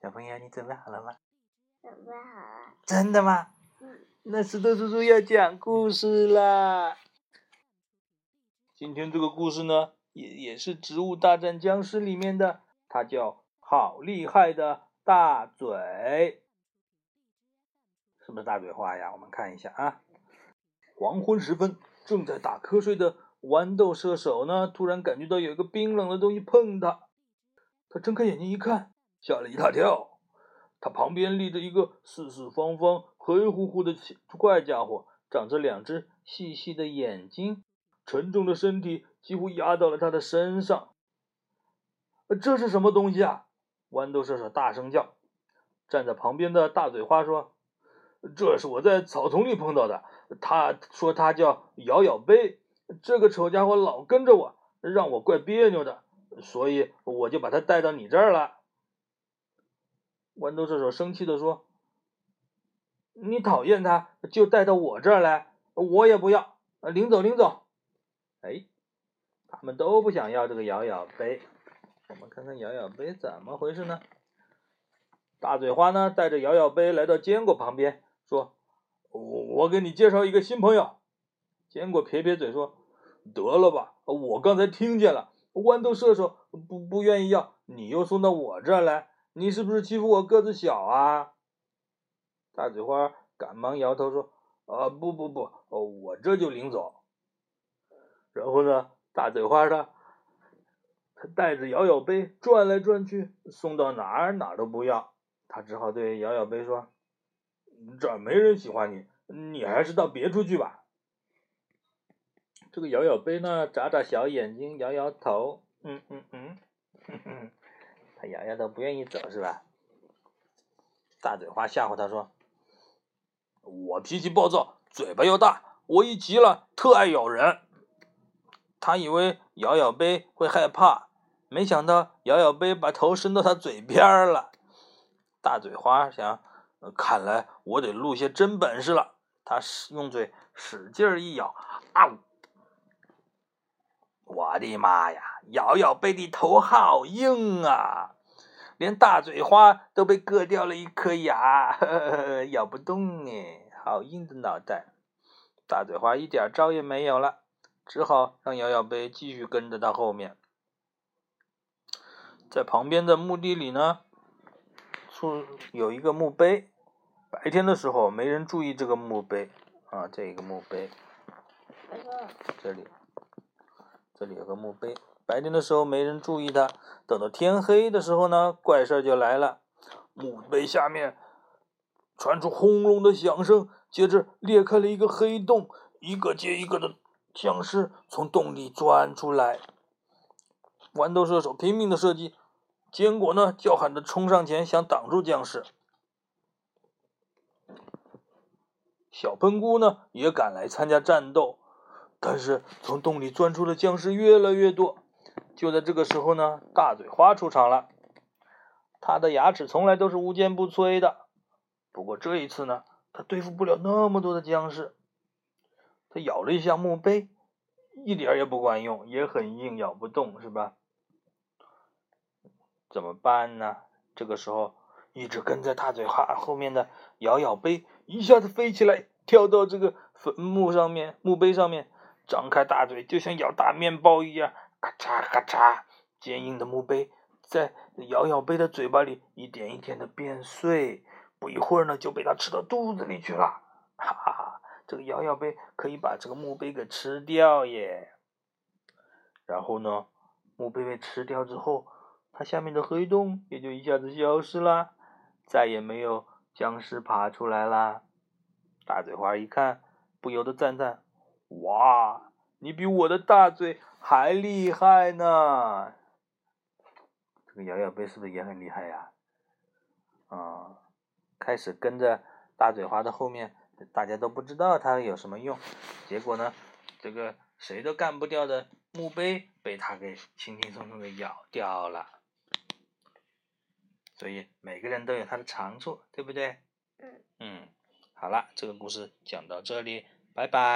小朋友，你准备好了吗？准备好了。真的吗？嗯。那石头叔叔要讲故事啦。今天这个故事呢，也也是《植物大战僵尸》里面的，它叫“好厉害的大嘴”，是不是大嘴花呀？我们看一下啊。黄昏时分，正在打瞌睡的豌豆射手呢，突然感觉到有一个冰冷的东西碰他，他睁开眼睛一看，吓了一大跳。他旁边立着一个四四方方、黑乎乎的怪家伙，长着两只细细的眼睛，沉重的身体几乎压到了他的身上。这是什么东西啊？豌豆射手大声叫。站在旁边的大嘴花说：“这是我在草丛里碰到的。他说他叫摇摇杯。这个丑家伙老跟着我，让我怪别扭的，所以我就把他带到你这儿了。”豌豆射手生气的说：“你讨厌他，就带到我这儿来，我也不要，领走，领走。”哎，他们都不想要这个摇摇杯。我们看看摇摇杯怎么回事呢？大嘴花呢，带着摇摇杯来到坚果旁边，说：“我我给你介绍一个新朋友。”坚果撇撇嘴说：“得了吧，我刚才听见了，豌豆射手不不愿意要，你又送到我这儿来。”你是不是欺负我个子小啊？大嘴花赶忙摇头说：“啊，不不不，哦，我这就领走。”然后呢，大嘴花他他带着摇摇杯转来转去，送到哪儿哪儿都不要。他只好对摇摇杯说：“这儿没人喜欢你，你还是到别处去吧。”这个摇摇杯呢，眨眨小眼睛，摇摇头，嗯嗯嗯，哼哼。他摇摇头，不愿意走，是吧？大嘴花吓唬他说：“我脾气暴躁，嘴巴又大，我一急了特爱咬人。”他以为摇摇杯会害怕，没想到摇摇杯把头伸到他嘴边了。大嘴花想：看来我得露些真本事了。他使用嘴使劲一咬，啊！我的妈呀！摇摇杯的头好硬啊，连大嘴花都被割掉了一颗牙，呵呵呵咬不动哎，好硬的脑袋。大嘴花一点招也没有了，只好让摇摇杯继续跟着他后面。在旁边的墓地里呢，出有一个墓碑。白天的时候没人注意这个墓碑啊，这一个墓碑，这里。这里有个墓碑，白天的时候没人注意它，等到天黑的时候呢，怪事就来了。墓碑下面传出轰隆的响声，接着裂开了一个黑洞，一个接一个的僵尸从洞里钻出来。豌豆射手拼命的射击，坚果呢叫喊着冲上前想挡住僵尸。小喷菇呢也赶来参加战斗。但是从洞里钻出的僵尸越来越多。就在这个时候呢，大嘴花出场了。他的牙齿从来都是无坚不摧的，不过这一次呢，他对付不了那么多的僵尸。他咬了一下墓碑，一点也不管用，也很硬，咬不动，是吧？怎么办呢？这个时候，一直跟在大嘴花后面的摇摇杯一下子飞起来，跳到这个坟墓上面，墓碑上面。张开大嘴，就像咬大面包一样，咔嚓咔嚓，坚硬的墓碑在摇摇杯的嘴巴里一点一点的变碎，不一会儿呢，就被它吃到肚子里去了。哈哈哈，这个摇摇杯可以把这个墓碑给吃掉耶。然后呢，墓碑被吃掉之后，它下面的黑洞也就一下子消失了，再也没有僵尸爬出来啦。大嘴花一看，不由得赞叹。哇，你比我的大嘴还厉害呢！这个摇摇杯是不是也很厉害呀？啊，开始跟着大嘴花的后面，大家都不知道它有什么用。结果呢，这个谁都干不掉的墓碑被它给轻轻松松的咬掉了。所以每个人都有他的长处，对不对？嗯。嗯，好了，这个故事讲到这里，拜拜。